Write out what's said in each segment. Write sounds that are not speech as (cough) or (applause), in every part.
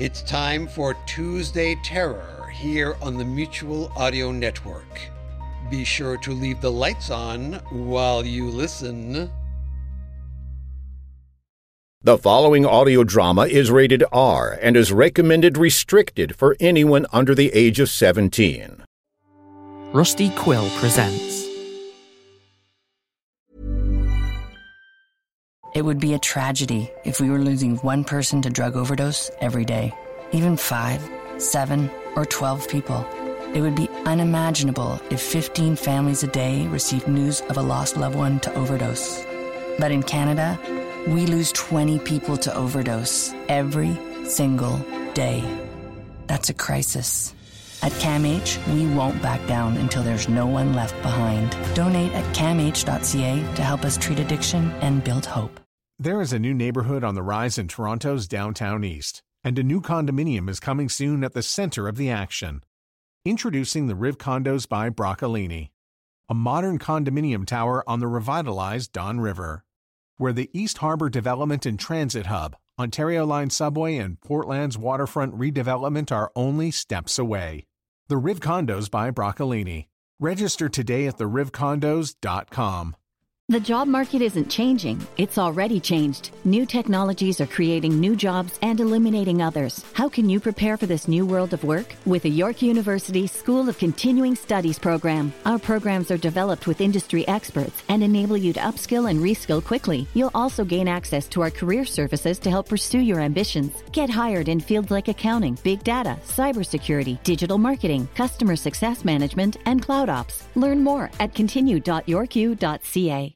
It's time for Tuesday Terror here on the Mutual Audio Network. Be sure to leave the lights on while you listen. The following audio drama is rated R and is recommended restricted for anyone under the age of 17. Rusty Quill presents. It would be a tragedy if we were losing one person to drug overdose every day, even five, seven, or 12 people. It would be unimaginable if 15 families a day received news of a lost loved one to overdose. But in Canada, we lose 20 people to overdose every single day. That's a crisis. At CAMH, we won't back down until there's no one left behind. Donate at camh.ca to help us treat addiction and build hope. There is a new neighborhood on the rise in Toronto's downtown east, and a new condominium is coming soon at the center of the action. Introducing the Riv Condos by Broccolini, a modern condominium tower on the revitalized Don River, where the East Harbor Development and Transit Hub, Ontario Line Subway, and Portland's waterfront redevelopment are only steps away. The Riv Condos by Broccolini. Register today at therivcondos.com. The job market isn't changing, it's already changed. New technologies are creating new jobs and eliminating others. How can you prepare for this new world of work? With the York University School of Continuing Studies program. Our programs are developed with industry experts and enable you to upskill and reskill quickly. You'll also gain access to our career services to help pursue your ambitions. Get hired in fields like accounting, big data, cybersecurity, digital marketing, customer success management, and cloud ops. Learn more at continue.yorku.ca.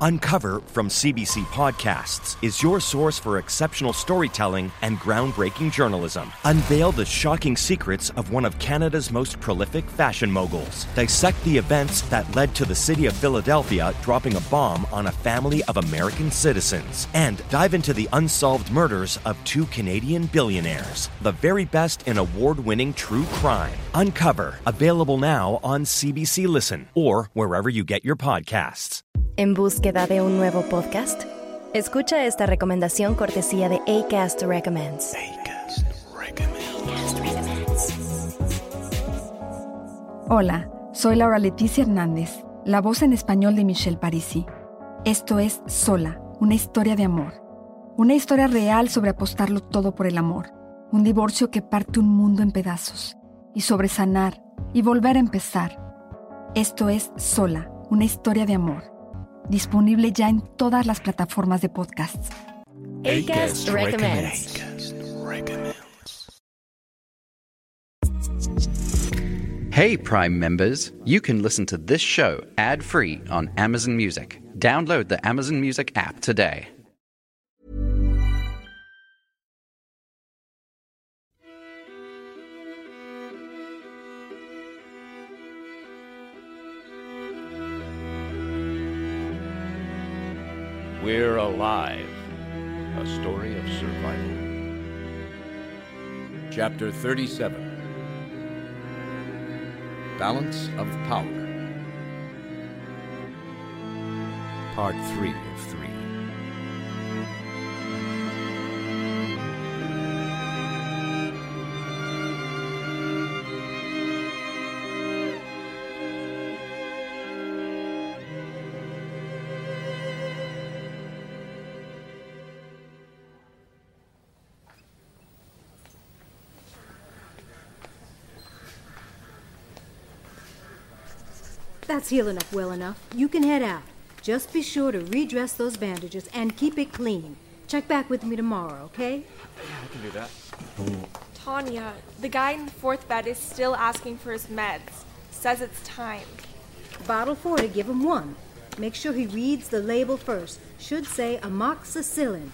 Uncover from CBC Podcasts is your source for exceptional storytelling and groundbreaking journalism. Unveil the shocking secrets of one of Canada's most prolific fashion moguls. Dissect the events that led to the city of Philadelphia dropping a bomb on a family of American citizens. And dive into the unsolved murders of two Canadian billionaires. The very best in award winning true crime. Uncover, available now on CBC Listen or wherever you get your podcasts. ¿En búsqueda de un nuevo podcast? Escucha esta recomendación cortesía de ACAST Recommends. Hola, soy Laura Leticia Hernández, la voz en español de Michelle Parisi. Esto es Sola, una historia de amor. Una historia real sobre apostarlo todo por el amor. Un divorcio que parte un mundo en pedazos. Y sobre sanar y volver a empezar. Esto es Sola, una historia de amor. Disponible ya en todas las plataformas de podcasts. ACAST Recommends. Hey, Prime members, you can listen to this show ad free on Amazon Music. Download the Amazon Music app today. Alive, a story of survival. Chapter 37 Balance of Power. Part 3 of 3. That's healing up well enough. You can head out. Just be sure to redress those bandages and keep it clean. Check back with me tomorrow, okay? I can do that. Tanya, the guy in the fourth bed is still asking for his meds. Says it's time. Bottle four to give him one. Make sure he reads the label first. Should say amoxicillin.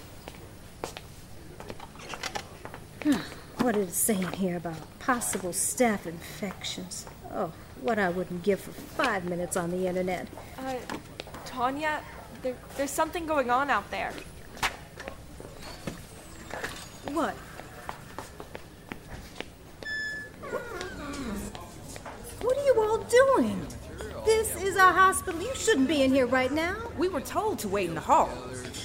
What did it say in here about possible staph infections? Oh, what I wouldn't give for five minutes on the internet. Uh, Tanya, there, there's something going on out there. What? What are you all doing? This is a hospital. You shouldn't be in here right now. We were told to wait in the hall.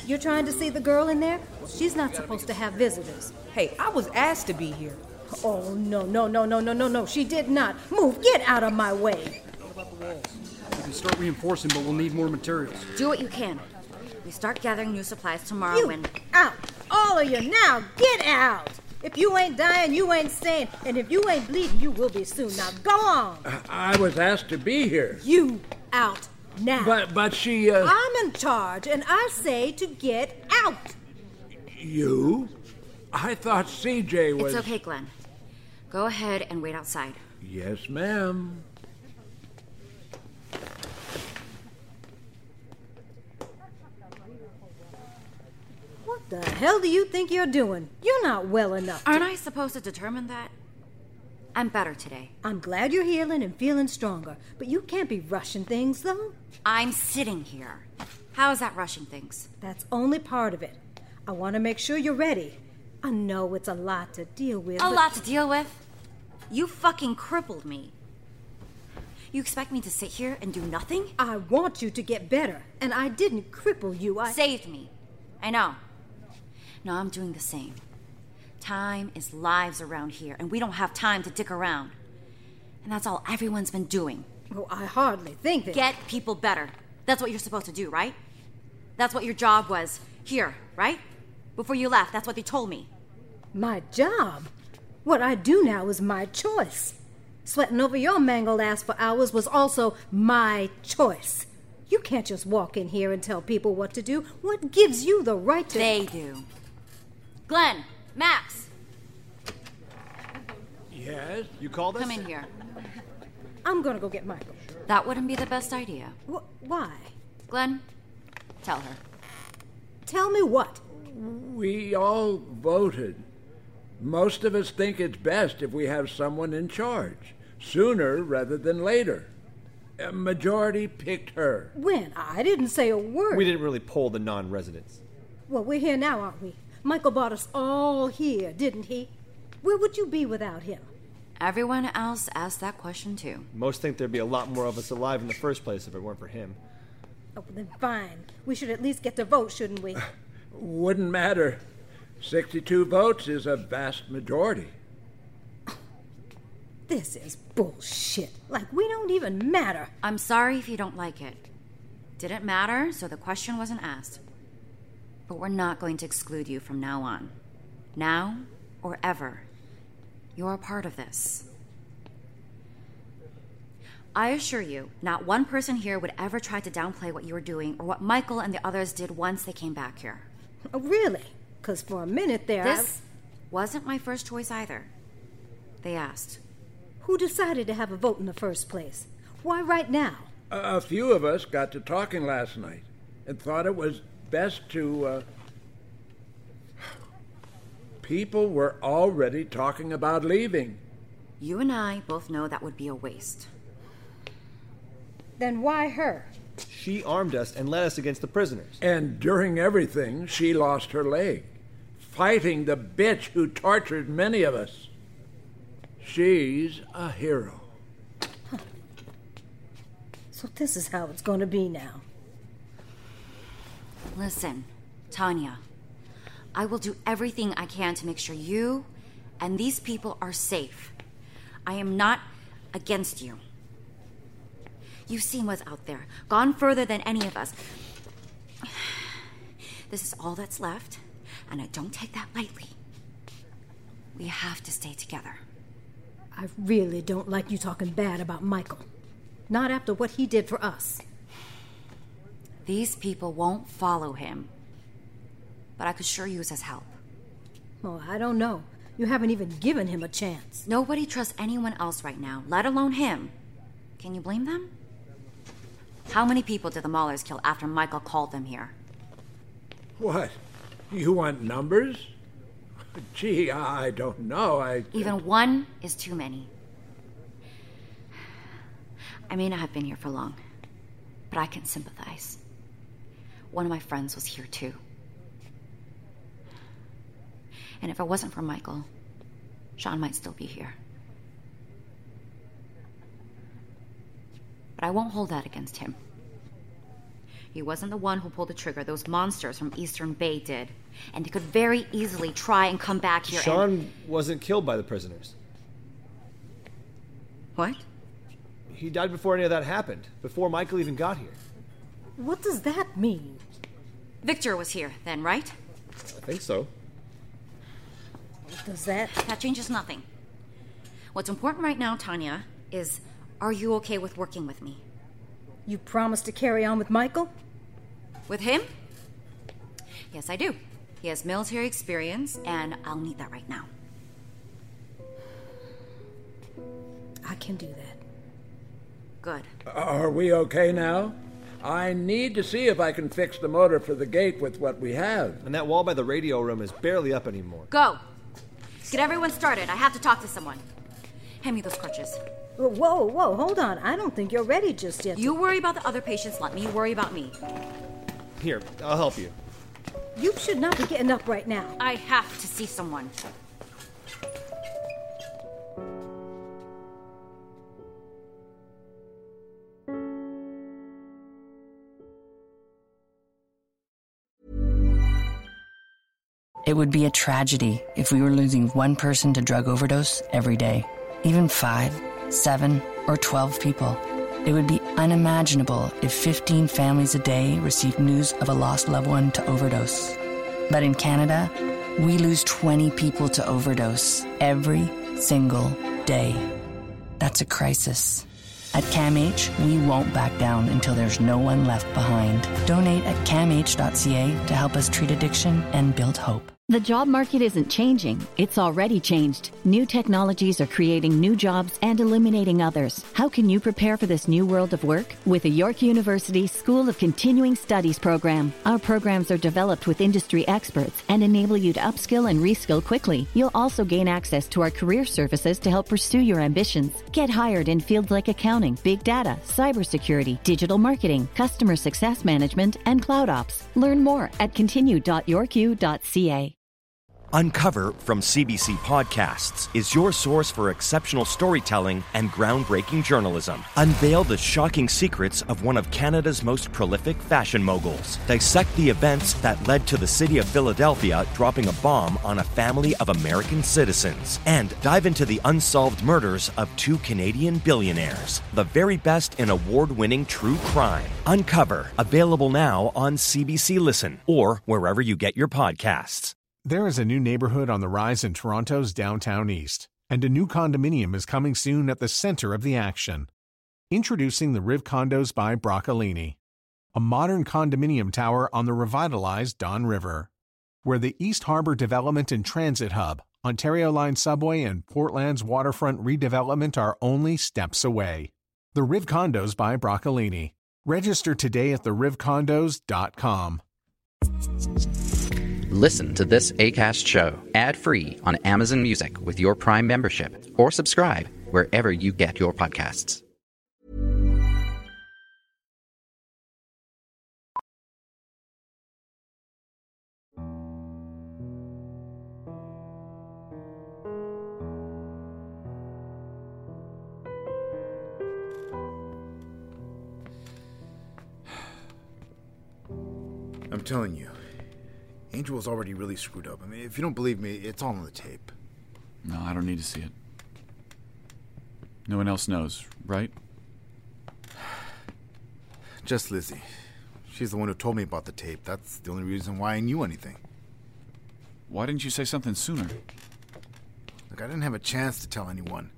You're trying to see the girl in there? She's not supposed to have visitors. Hey, I was asked to be here. Oh, no, no, no, no, no, no, no. She did not. Move, get out of my way. We can start reinforcing, but we'll need more materials. Do what you can. We start gathering new supplies tomorrow You and. out. All of you now, get out. If you ain't dying, you ain't staying. And if you ain't bleeding, you will be soon. Now go on. I was asked to be here. You out now. But but she uh I'm in charge, and I say to get out. you? I thought CJ was It's okay, Glenn. Go ahead and wait outside. Yes, ma'am. What the hell do you think you're doing? You're not well enough. to- Aren't I supposed to determine that? I'm better today. I'm glad you're healing and feeling stronger, but you can't be rushing things, though. I'm sitting here. How is that rushing things? That's only part of it. I want to make sure you're ready. I know it's a lot to deal with. A lot to deal with. You fucking crippled me. You expect me to sit here and do nothing? I want you to get better, and I didn't cripple you. I saved me. I know. Now I'm doing the same. Time is lives around here, and we don't have time to dick around. And that's all everyone's been doing. Well, I hardly think that. Get people better. That's what you're supposed to do, right? That's what your job was here, right? Before you left, that's what they told me. My job? What I do now is my choice. Sweating over your mangled ass for hours was also my choice. You can't just walk in here and tell people what to do. What gives you the right to. They do. Glenn, Max, Yes. You called us? come in here. I'm gonna go get Michael. That wouldn't be the best idea. Wh- why? Glenn, tell her. Tell me what? We all voted. Most of us think it's best if we have someone in charge, sooner rather than later. A majority picked her. When? I didn't say a word. We didn't really poll the non residents. Well, we're here now, aren't we? Michael brought us all here, didn't he? Where would you be without him? Everyone else asked that question too. Most think there'd be a lot more of us alive in the first place if it weren't for him. Oh, then fine. We should at least get to vote, shouldn't we? (laughs) Wouldn't matter. 62 votes is a vast majority. This is bullshit. Like, we don't even matter. I'm sorry if you don't like it. Didn't matter, so the question wasn't asked. But we're not going to exclude you from now on. Now or ever. You're a part of this. I assure you, not one person here would ever try to downplay what you were doing or what Michael and the others did once they came back here. Oh, really? Because for a minute there. I- This wasn't my first choice either. They asked. Who decided to have a vote in the first place? Why right now? A, a few of us got to talking last night and thought it was best to. Uh... People were already talking about leaving. You and I both know that would be a waste. Then why her? She armed us and led us against the prisoners. And during everything, she lost her leg, fighting the bitch who tortured many of us. She's a hero. So this is how it's going to be now. Listen, Tanya, I will do everything I can to make sure you and these people are safe. I am not against you. You've seen what's out there, gone further than any of us. This is all that's left, and I don't take that lightly. We have to stay together. I really don't like you talking bad about Michael. Not after what he did for us. These people won't follow him, but I could sure use his help. Oh, I don't know. You haven't even given him a chance. Nobody trusts anyone else right now, let alone him. Can you blame them? How many people did the Maulers kill after Michael called them here? What? You want numbers? Gee, I don't know. I. Even one is too many. I may not have been here for long, but I can sympathize. One of my friends was here too. And if it wasn't for Michael, Sean might still be here. But I won't hold that against him. He wasn't the one who pulled the trigger. Those monsters from Eastern Bay did. And they could very easily try and come back here Sean and... wasn't killed by the prisoners. What? He died before any of that happened, before Michael even got here. What does that mean? Victor was here then, right? I think so. What does that. That changes nothing. What's important right now, Tanya, is are you okay with working with me? You promise to carry on with Michael? With him? Yes, I do. He has military experience, and I'll need that right now. I can do that. Good. Are we okay now? I need to see if I can fix the motor for the gate with what we have. And that wall by the radio room is barely up anymore. Go! Get everyone started. I have to talk to someone. Hand me those crutches. Whoa, whoa, hold on. I don't think you're ready just yet. You worry about the other patients, let me worry about me. Here, I'll help you. You should not be getting up right now. I have to see someone. It would be a tragedy if we were losing one person to drug overdose every day, even five, seven, or 12 people. It would be unimaginable if 15 families a day received news of a lost loved one to overdose. But in Canada, we lose 20 people to overdose every single day. That's a crisis. At CAMH, we won't back down until there's no one left behind. Donate at camh.ca to help us treat addiction and build hope. The job market isn't changing, it's already changed. New technologies are creating new jobs and eliminating others. How can you prepare for this new world of work? With the York University School of Continuing Studies program. Our programs are developed with industry experts and enable you to upskill and reskill quickly. You'll also gain access to our career services to help pursue your ambitions. Get hired in fields like accounting, big data, cybersecurity, digital marketing, customer success management, and cloud ops. Learn more at continue.yorku.ca. Uncover from CBC Podcasts is your source for exceptional storytelling and groundbreaking journalism. Unveil the shocking secrets of one of Canada's most prolific fashion moguls. Dissect the events that led to the city of Philadelphia dropping a bomb on a family of American citizens. And dive into the unsolved murders of two Canadian billionaires. The very best in award winning true crime. Uncover, available now on CBC Listen or wherever you get your podcasts. There is a new neighborhood on the rise in Toronto's downtown east, and a new condominium is coming soon at the center of the action. Introducing the Riv Condos by Broccolini, a modern condominium tower on the revitalized Don River, where the East Harbor Development and Transit Hub, Ontario Line Subway, and Portland's waterfront redevelopment are only steps away. The Riv Condos by Broccolini. Register today at therivcondos.com. Listen to this ACAST show ad free on Amazon Music with your Prime membership or subscribe wherever you get your podcasts. I'm telling you, Angel was already really screwed up. I mean, if you don't believe me, it's all on the tape. No, I don't need to see it. No one else knows, right? (sighs) Just Lizzie. She's the one who told me about the tape. That's the only reason why I knew anything. Why didn't you say something sooner? Look, I didn't have a chance to tell anyone.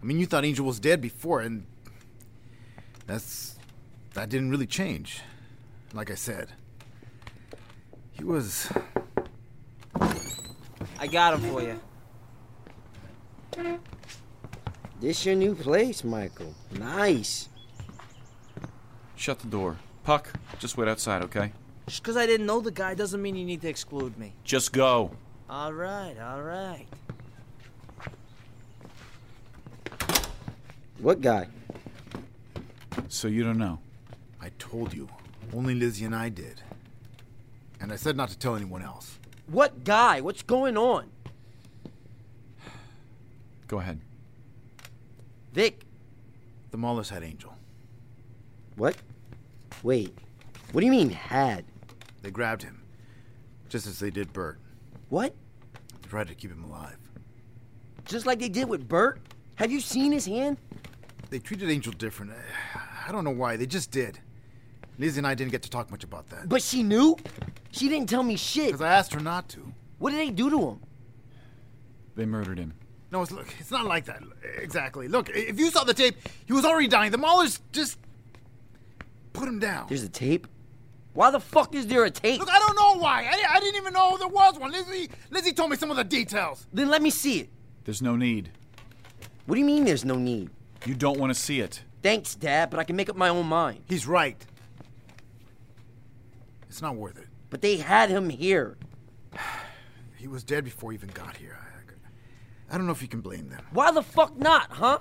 I mean, you thought Angel was dead before, and that's that didn't really change. Like I said, he was. I got him for you. This your new place, Michael. Nice. Shut the door. Puck, just wait outside, okay? Just because I didn't know the guy doesn't mean you need to exclude me. Just go. All right, all right. What guy? So you don't know? I told you. Only Lizzie and I did. And I said not to tell anyone else. What guy? What's going on? (sighs) Go ahead. Vic. The Maulers had Angel. What? Wait. What do you mean had? They grabbed him. Just as they did Bert. What? They tried to keep him alive. Just like they did with Bert? Have you seen his hand? They treated Angel different. I don't know why. They just did. Lizzie and I didn't get to talk much about that. But she knew? She didn't tell me shit. Because I asked her not to. What did they do to him? They murdered him. No, it's, look, it's not like that. Exactly. Look, if you saw the tape, he was already dying. The Maulers just put him down. There's a tape? Why the fuck is there a tape? Look, I don't know why. I, I didn't even know there was one. Lizzie, Lizzie told me some of the details. Then let me see it. There's no need. What do you mean there's no need? You don't want to see it. Thanks, Dad, but I can make up my own mind. He's right. It's not worth it. But they had him here. (sighs) he was dead before he even got here. I, I don't know if you can blame them. Why the fuck not, huh?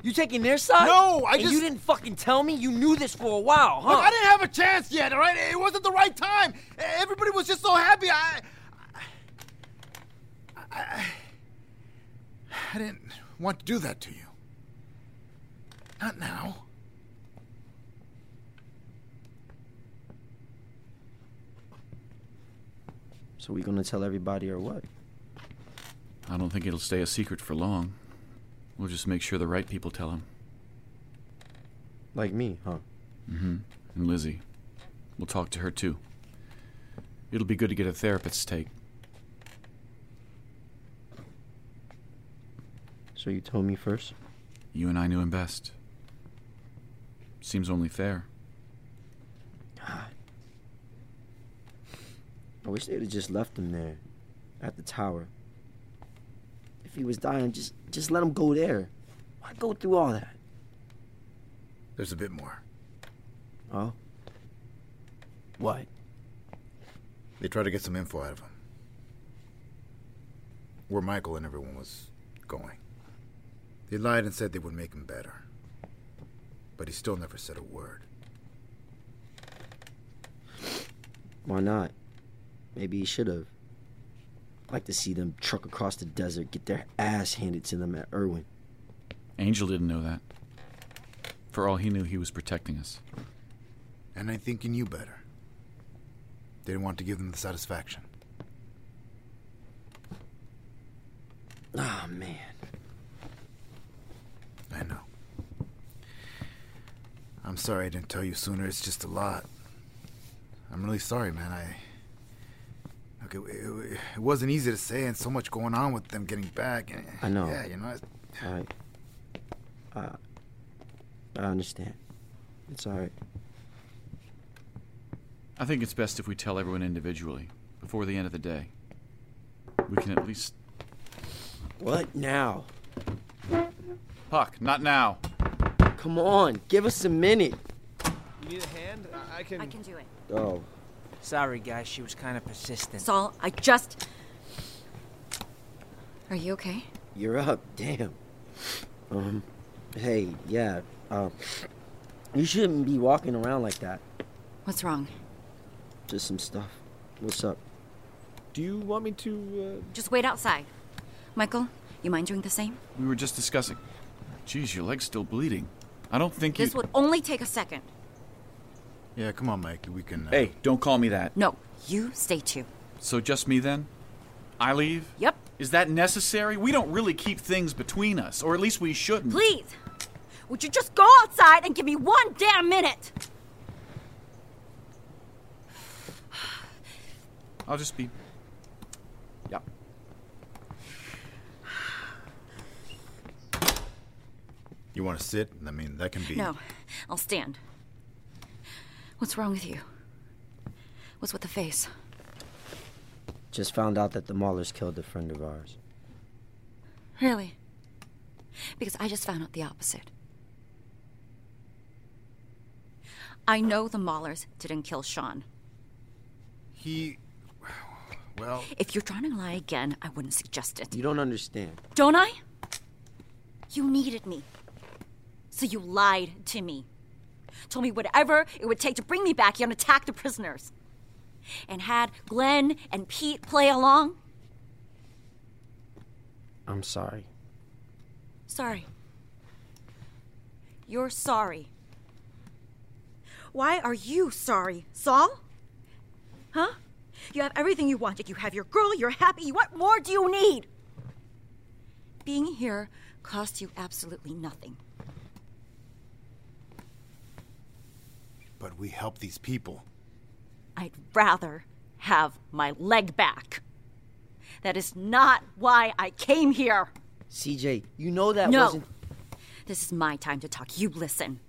You taking their side? No, I and just. You didn't fucking tell me. You knew this for a while, huh? Look, I didn't have a chance yet. All right, it wasn't the right time. Everybody was just so happy. I. I, I, I didn't want to do that to you. Not now. So we gonna tell everybody or what? I don't think it'll stay a secret for long. We'll just make sure the right people tell him. Like me, huh? Mm-hmm. And Lizzie. We'll talk to her too. It'll be good to get a therapist's take. So you told me first? You and I knew him best. Seems only fair. I wish they'd have just left him there. At the tower. If he was dying, just just let him go there. Why go through all that? There's a bit more. Oh? What? They tried to get some info out of him. Where Michael and everyone was going. They lied and said they would make him better. But he still never said a word. Why not? Maybe he should have. Like to see them truck across the desert, get their ass handed to them at Irwin. Angel didn't know that. For all he knew, he was protecting us. And I think he knew better. Didn't want to give them the satisfaction. Ah, oh, man. I know. I'm sorry I didn't tell you sooner. It's just a lot. I'm really sorry, man. I. Look, it, it, it wasn't easy to say, and so much going on with them getting back. I know. Yeah, you know. I. Uh, I understand. It's all right. I think it's best if we tell everyone individually before the end of the day. We can at least. What now? Puck, not now. Come on, give us a minute. You need a hand? I, I can. I can do it. Oh. Sorry, guys. She was kind of persistent. Saul, I just. Are you okay? You're up. Damn. Um. Hey, yeah. Um. You shouldn't be walking around like that. What's wrong? Just some stuff. What's up? Do you want me to? Uh... Just wait outside. Michael, you mind doing the same? We were just discussing. Geez, your leg's still bleeding. I don't think it This you... would only take a second. Yeah, come on, Mike. We can. Uh... Hey, don't call me that. No, you stay too. So just me then? I leave? Yep. Is that necessary? We don't really keep things between us, or at least we shouldn't. Please! Would you just go outside and give me one damn minute? I'll just be. Yep. You want to sit? I mean, that can be. No, I'll stand. What's wrong with you? What's with the face? Just found out that the Maulers killed a friend of ours. Really? Because I just found out the opposite. I know the Maulers didn't kill Sean. He Well, If you're trying to lie again, I wouldn't suggest it. You don't understand. Don't I? You needed me. So you lied to me. Told me whatever it would take to bring me back here and attack the prisoners. And had Glenn and Pete play along. I'm sorry. Sorry. You're sorry. Why are you sorry, Saul? Huh? You have everything you wanted. You have your girl, you're happy. What more do you need? Being here cost you absolutely nothing. But we help these people. I'd rather have my leg back. That is not why I came here. CJ, you know that no. wasn't. This is my time to talk. You listen.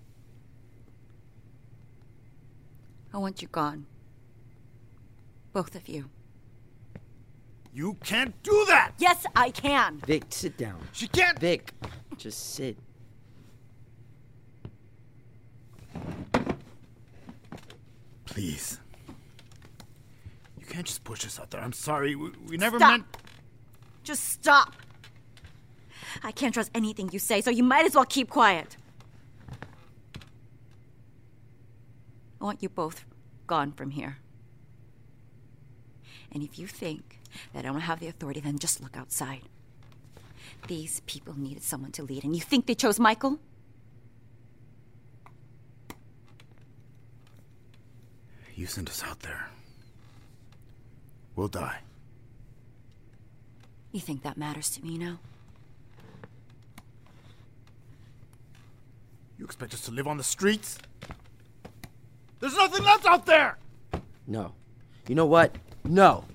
I want you gone. Both of you. You can't do that! Yes, I can. Vic, sit down. She can't. Vic, just sit. Please. You can't just push us out there. I'm sorry. We, we never Stop. meant. Just stop. I can't trust anything you say, so you might as well keep quiet. I want you both gone from here. And if you think that I don't have the authority, then just look outside. These people needed someone to lead, and you think they chose Michael? You sent us out there. We'll die. You think that matters to me now? You expect us to live on the streets? There's nothing left out there! No. You know what? No.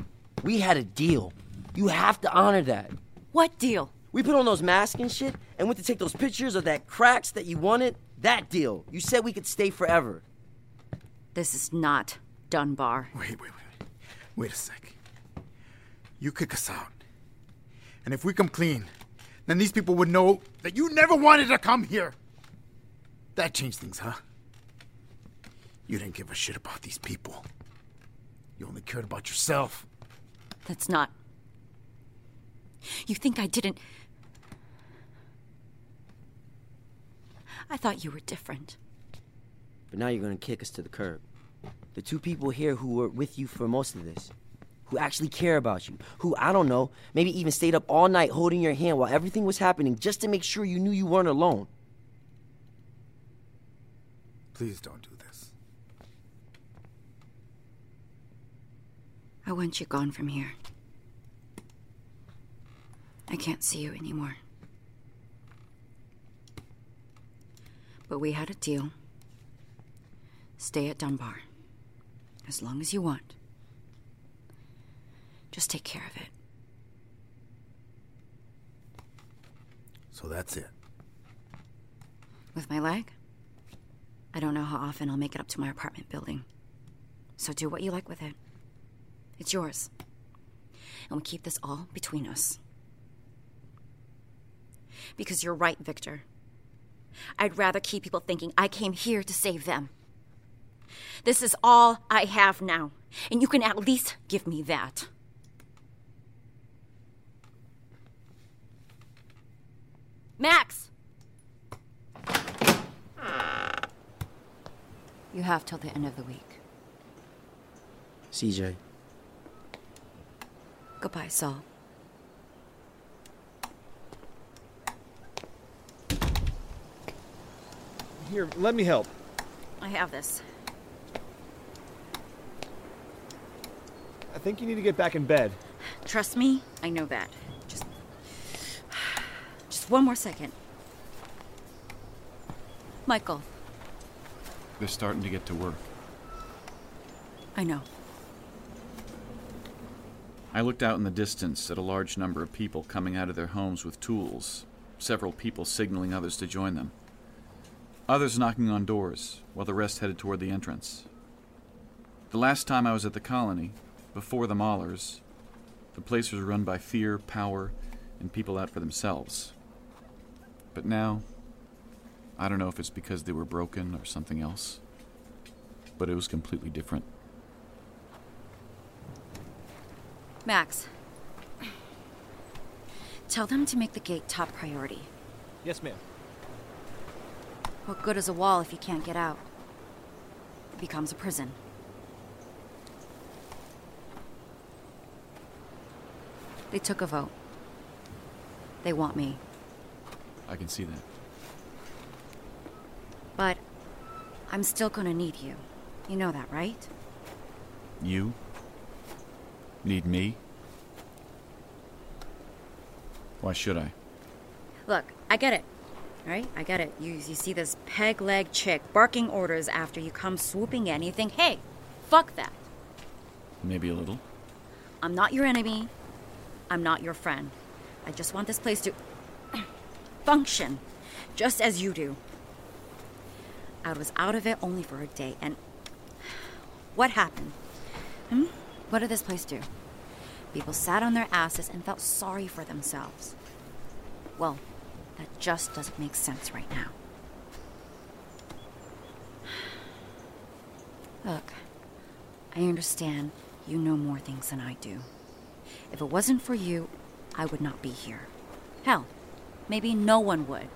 We had a deal. You have to honor that. What deal? We put on those masks and shit and went to take those pictures of that cracks that you wanted. That deal. You said we could stay forever. This is not Dunbar. Wait, wait, wait. Wait a sec. You kick us out. And if we come clean, then these people would know that you never wanted to come here. That changed things, huh? You didn't give a shit about these people. You only cared about yourself. That's not. You think I didn't. I thought you were different. But now you're gonna kick us to the curb. The two people here who were with you for most of this, who actually care about you, who, I don't know, maybe even stayed up all night holding your hand while everything was happening just to make sure you knew you weren't alone. Please don't do this. I want you gone from here. I can't see you anymore. But we had a deal. Stay at Dunbar. As long as you want. Just take care of it. So that's it. With my leg? I don't know how often I'll make it up to my apartment building. So do what you like with it. It's yours. And we'll keep this all between us. Because you're right, Victor. I'd rather keep people thinking I came here to save them. This is all I have now, and you can at least give me that. Max! You have till the end of the week. CJ. Goodbye, Saul. Here, let me help. I have this. I think you need to get back in bed. Trust me, I know that. Just. Just one more second. Michael, They're starting to get to work. I know. I looked out in the distance at a large number of people coming out of their homes with tools, several people signaling others to join them. Others knocking on doors, while the rest headed toward the entrance. The last time I was at the colony, before the Maulers, the place was run by fear, power, and people out for themselves. But now, I don't know if it's because they were broken or something else, but it was completely different. Max, tell them to make the gate top priority. Yes, ma'am. What good is a wall if you can't get out? It becomes a prison. They took a vote. They want me. I can see that. But I'm still gonna need you. You know that, right? You? Need me? Why should I? Look, I get it. Right? I get it. You, you see this peg leg chick barking orders after you come swooping in. You think, hey, fuck that. Maybe a little. I'm not your enemy. I'm not your friend. I just want this place to function, just as you do. I was out of it only for a day, and what happened? Hmm? What did this place do? People sat on their asses and felt sorry for themselves. Well, that just doesn't make sense right now. (sighs) Look, I understand you know more things than I do. If it wasn't for you, I would not be here. Hell, maybe no one would.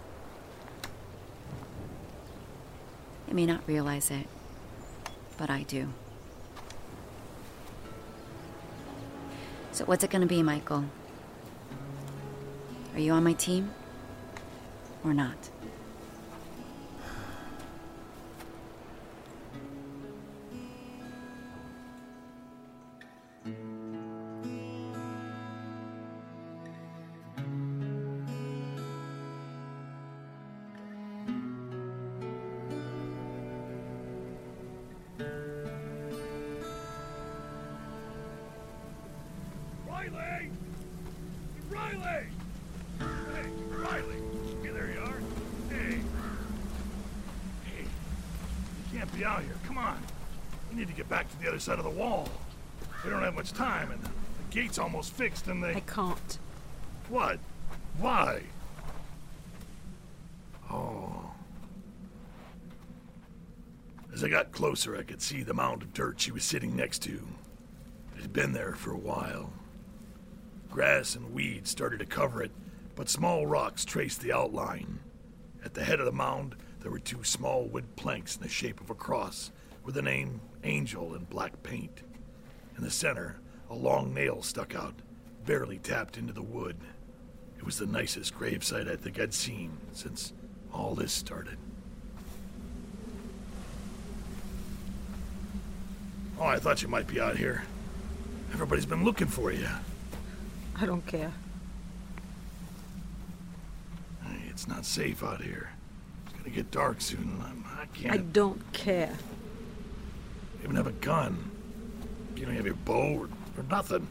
You may not realize it, but I do. So, what's it gonna be, Michael? Are you on my team? Or not? Get back to the other side of the wall. We don't have much time, and the gate's almost fixed, and they... I can't. What? Why? Oh. As I got closer, I could see the mound of dirt she was sitting next to. It had been there for a while. Grass and weeds started to cover it, but small rocks traced the outline. At the head of the mound, there were two small wood planks in the shape of a cross, with the name Angel in black paint. In the center, a long nail stuck out, barely tapped into the wood. It was the nicest gravesite I think I'd seen since all this started. Oh, I thought you might be out here. Everybody's been looking for you. I don't care. Hey, it's not safe out here. It's gonna get dark soon, I'm, I can't. I don't care. You even have a gun. You don't have your bow or, or nothing.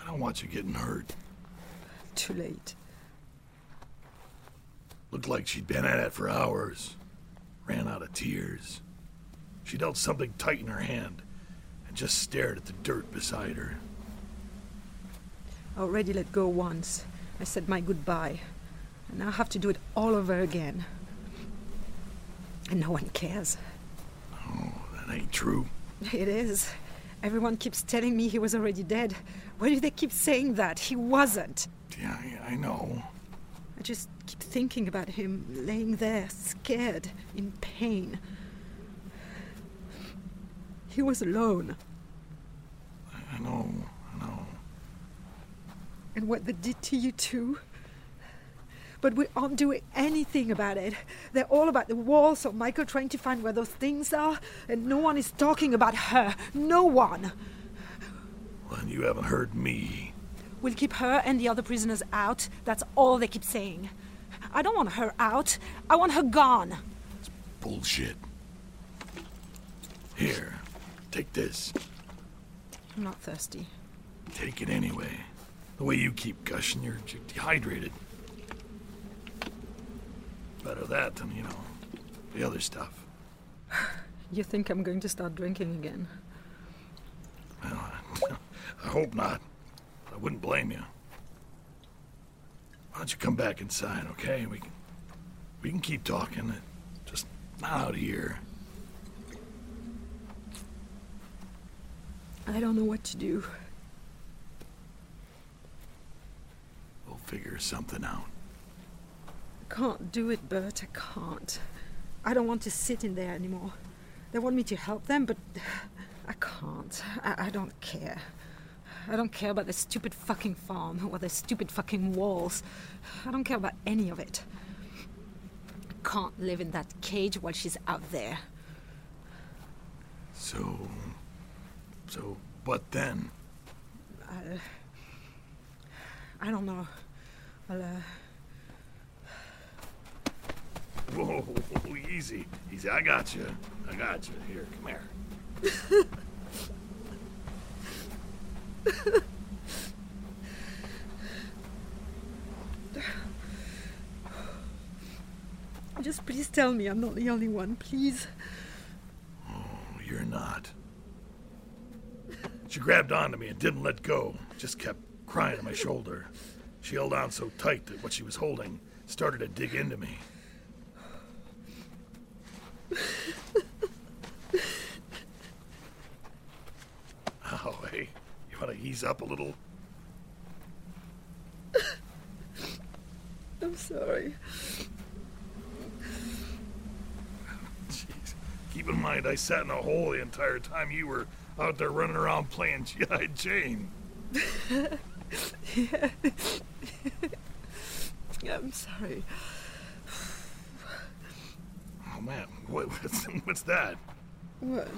I don't want you getting hurt. Too late. Looked like she'd been at it for hours. Ran out of tears. She held something tight in her hand and just stared at the dirt beside her. I already let go once. I said my goodbye. And now I have to do it all over again. And no one cares. That ain't true. It is. Everyone keeps telling me he was already dead. Why do they keep saying that? He wasn't. Yeah, I- I know. I just keep thinking about him laying there, scared, in pain. He was alone. I know, I know. And what they did to you, too. But we aren't doing anything about it. They're all about the wall, so Michael trying to find where those things are, and no one is talking about her. No one. Well, you haven't heard me. We'll keep her and the other prisoners out. That's all they keep saying. I don't want her out. I want her gone. It's Bullshit. Here, take this. I'm not thirsty. Take it anyway. The way you keep gushing, you're you're dehydrated. Better that than, you know, the other stuff. (sighs) You think I'm going to start drinking again? (laughs) I hope not. I wouldn't blame you. Why don't you come back inside, okay? We can we can keep talking. Just not out here. I don't know what to do. We'll figure something out. I can't do it, Bert. I can't. I don't want to sit in there anymore. They want me to help them, but I can't. I, I don't care. I don't care about the stupid fucking farm or the stupid fucking walls. I don't care about any of it. I can't live in that cage while she's out there. So. So, what then? I, I don't know. Well, uh, Whoa, (laughs) easy. Easy. I got you. I got you. Here, come here. (laughs) just please tell me I'm not the only one, please. Oh, you're not. She grabbed onto me and didn't let go. Just kept crying on my shoulder. She held on so tight that what she was holding started to dig into me. Oh, hey, you want to ease up a little? I'm sorry. Jeez. Keep in mind, I sat in a hole the entire time you were out there running around playing G.I. Jane. (laughs) yeah. I'm sorry. Oh man, what, what's, what's that? What?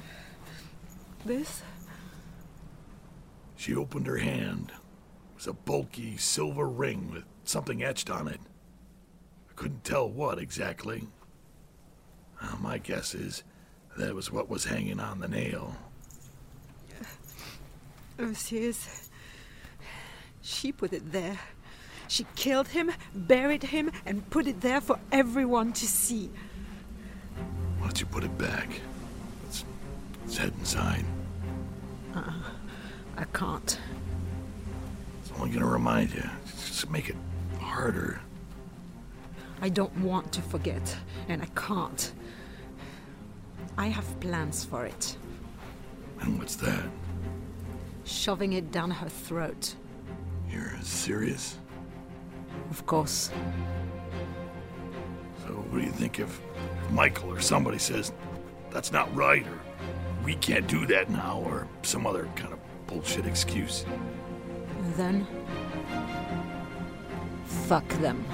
This? She opened her hand. It was a bulky silver ring with something etched on it. I couldn't tell what exactly. Well, my guess is that was what was hanging on the nail. Oh, serious? She put it there. She killed him, buried him, and put it there for everyone to see. Don't you put it back? Let's, let's head inside. Uh, I can't. It's only gonna remind you. Just make it harder. I don't want to forget, and I can't. I have plans for it. And what's that? Shoving it down her throat. You're serious? Of course. So, what do you think if Michael or somebody says that's not right, or we can't do that now, or some other kind of bullshit excuse? Then. Fuck them.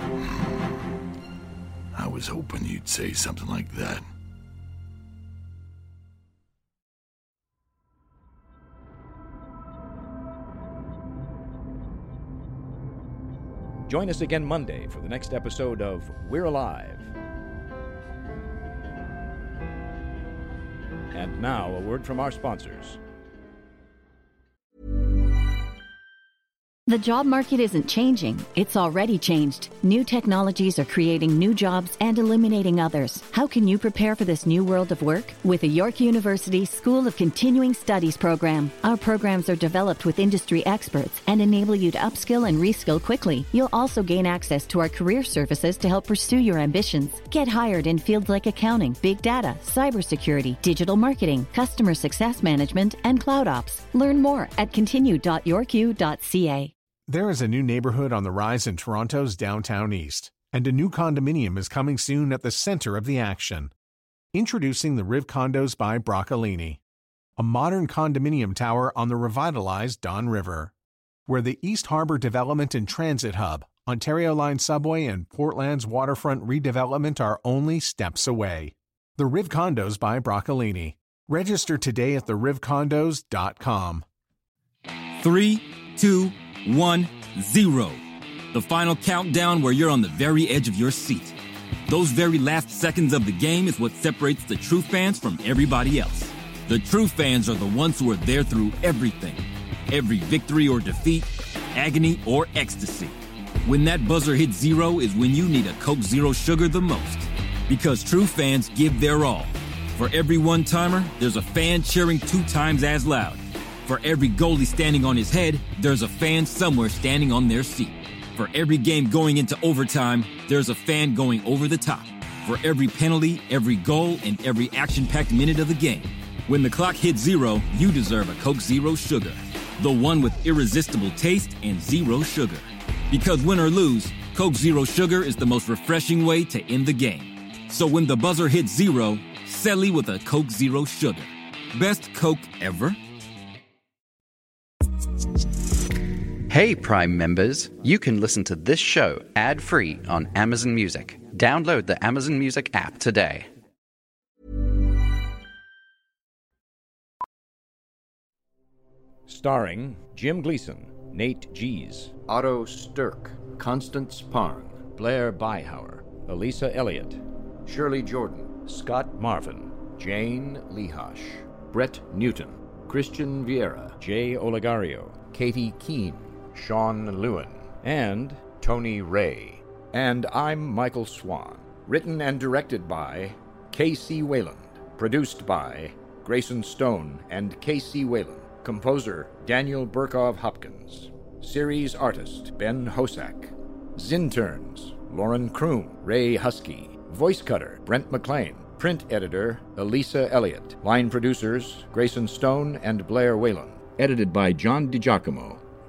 I was hoping you'd say something like that. Join us again Monday for the next episode of We're Alive. And now, a word from our sponsors. The job market isn't changing, it's already changed. New technologies are creating new jobs and eliminating others. How can you prepare for this new world of work? With the York University School of Continuing Studies program. Our programs are developed with industry experts and enable you to upskill and reskill quickly. You'll also gain access to our career services to help pursue your ambitions. Get hired in fields like accounting, big data, cybersecurity, digital marketing, customer success management, and cloud ops. Learn more at continue.yorku.ca. There is a new neighborhood on the rise in Toronto's downtown east, and a new condominium is coming soon at the center of the action. Introducing the Riv Condos by Broccolini, a modern condominium tower on the revitalized Don River, where the East Harbor Development and Transit Hub, Ontario Line Subway, and Portland's waterfront redevelopment are only steps away. The Riv Condos by Broccolini. Register today at therivcondos.com. Three, two, one, zero. The final countdown where you're on the very edge of your seat. Those very last seconds of the game is what separates the true fans from everybody else. The true fans are the ones who are there through everything every victory or defeat, agony or ecstasy. When that buzzer hits zero is when you need a Coke Zero Sugar the most. Because true fans give their all. For every one timer, there's a fan cheering two times as loud. For every goalie standing on his head, there's a fan somewhere standing on their seat. For every game going into overtime, there's a fan going over the top. For every penalty, every goal, and every action packed minute of the game, When the clock hits zero, you deserve a Coke Zero Sugar. The one with irresistible taste and zero sugar. Because win or lose, Coke Zero Sugar is the most refreshing way to end the game. So when the buzzer hits zero, Selly with a Coke Zero Sugar. Best Coke ever? Hey, Prime members, you can listen to this show ad free on Amazon Music. Download the Amazon Music app today. Starring Jim Gleason, Nate Gies, Otto Stirk, Constance Parn, Blair Beihauer, Elisa Elliott, Shirley Jordan, Scott Marvin, Jane Lehosh, Brett Newton, Christian Vieira, Jay Olegario, Katie Keene, Sean Lewin, and Tony Ray. And I'm Michael Swan. Written and directed by K.C. Wayland. Produced by Grayson Stone and K.C. Wayland. Composer Daniel Burkov Hopkins. Series artist Ben Hosack. Zinterns Lauren Kroom, Ray Husky. Voice cutter Brent McLean. Print editor Elisa Elliott. Line producers Grayson Stone and Blair Wayland. Edited by John DiGiacomo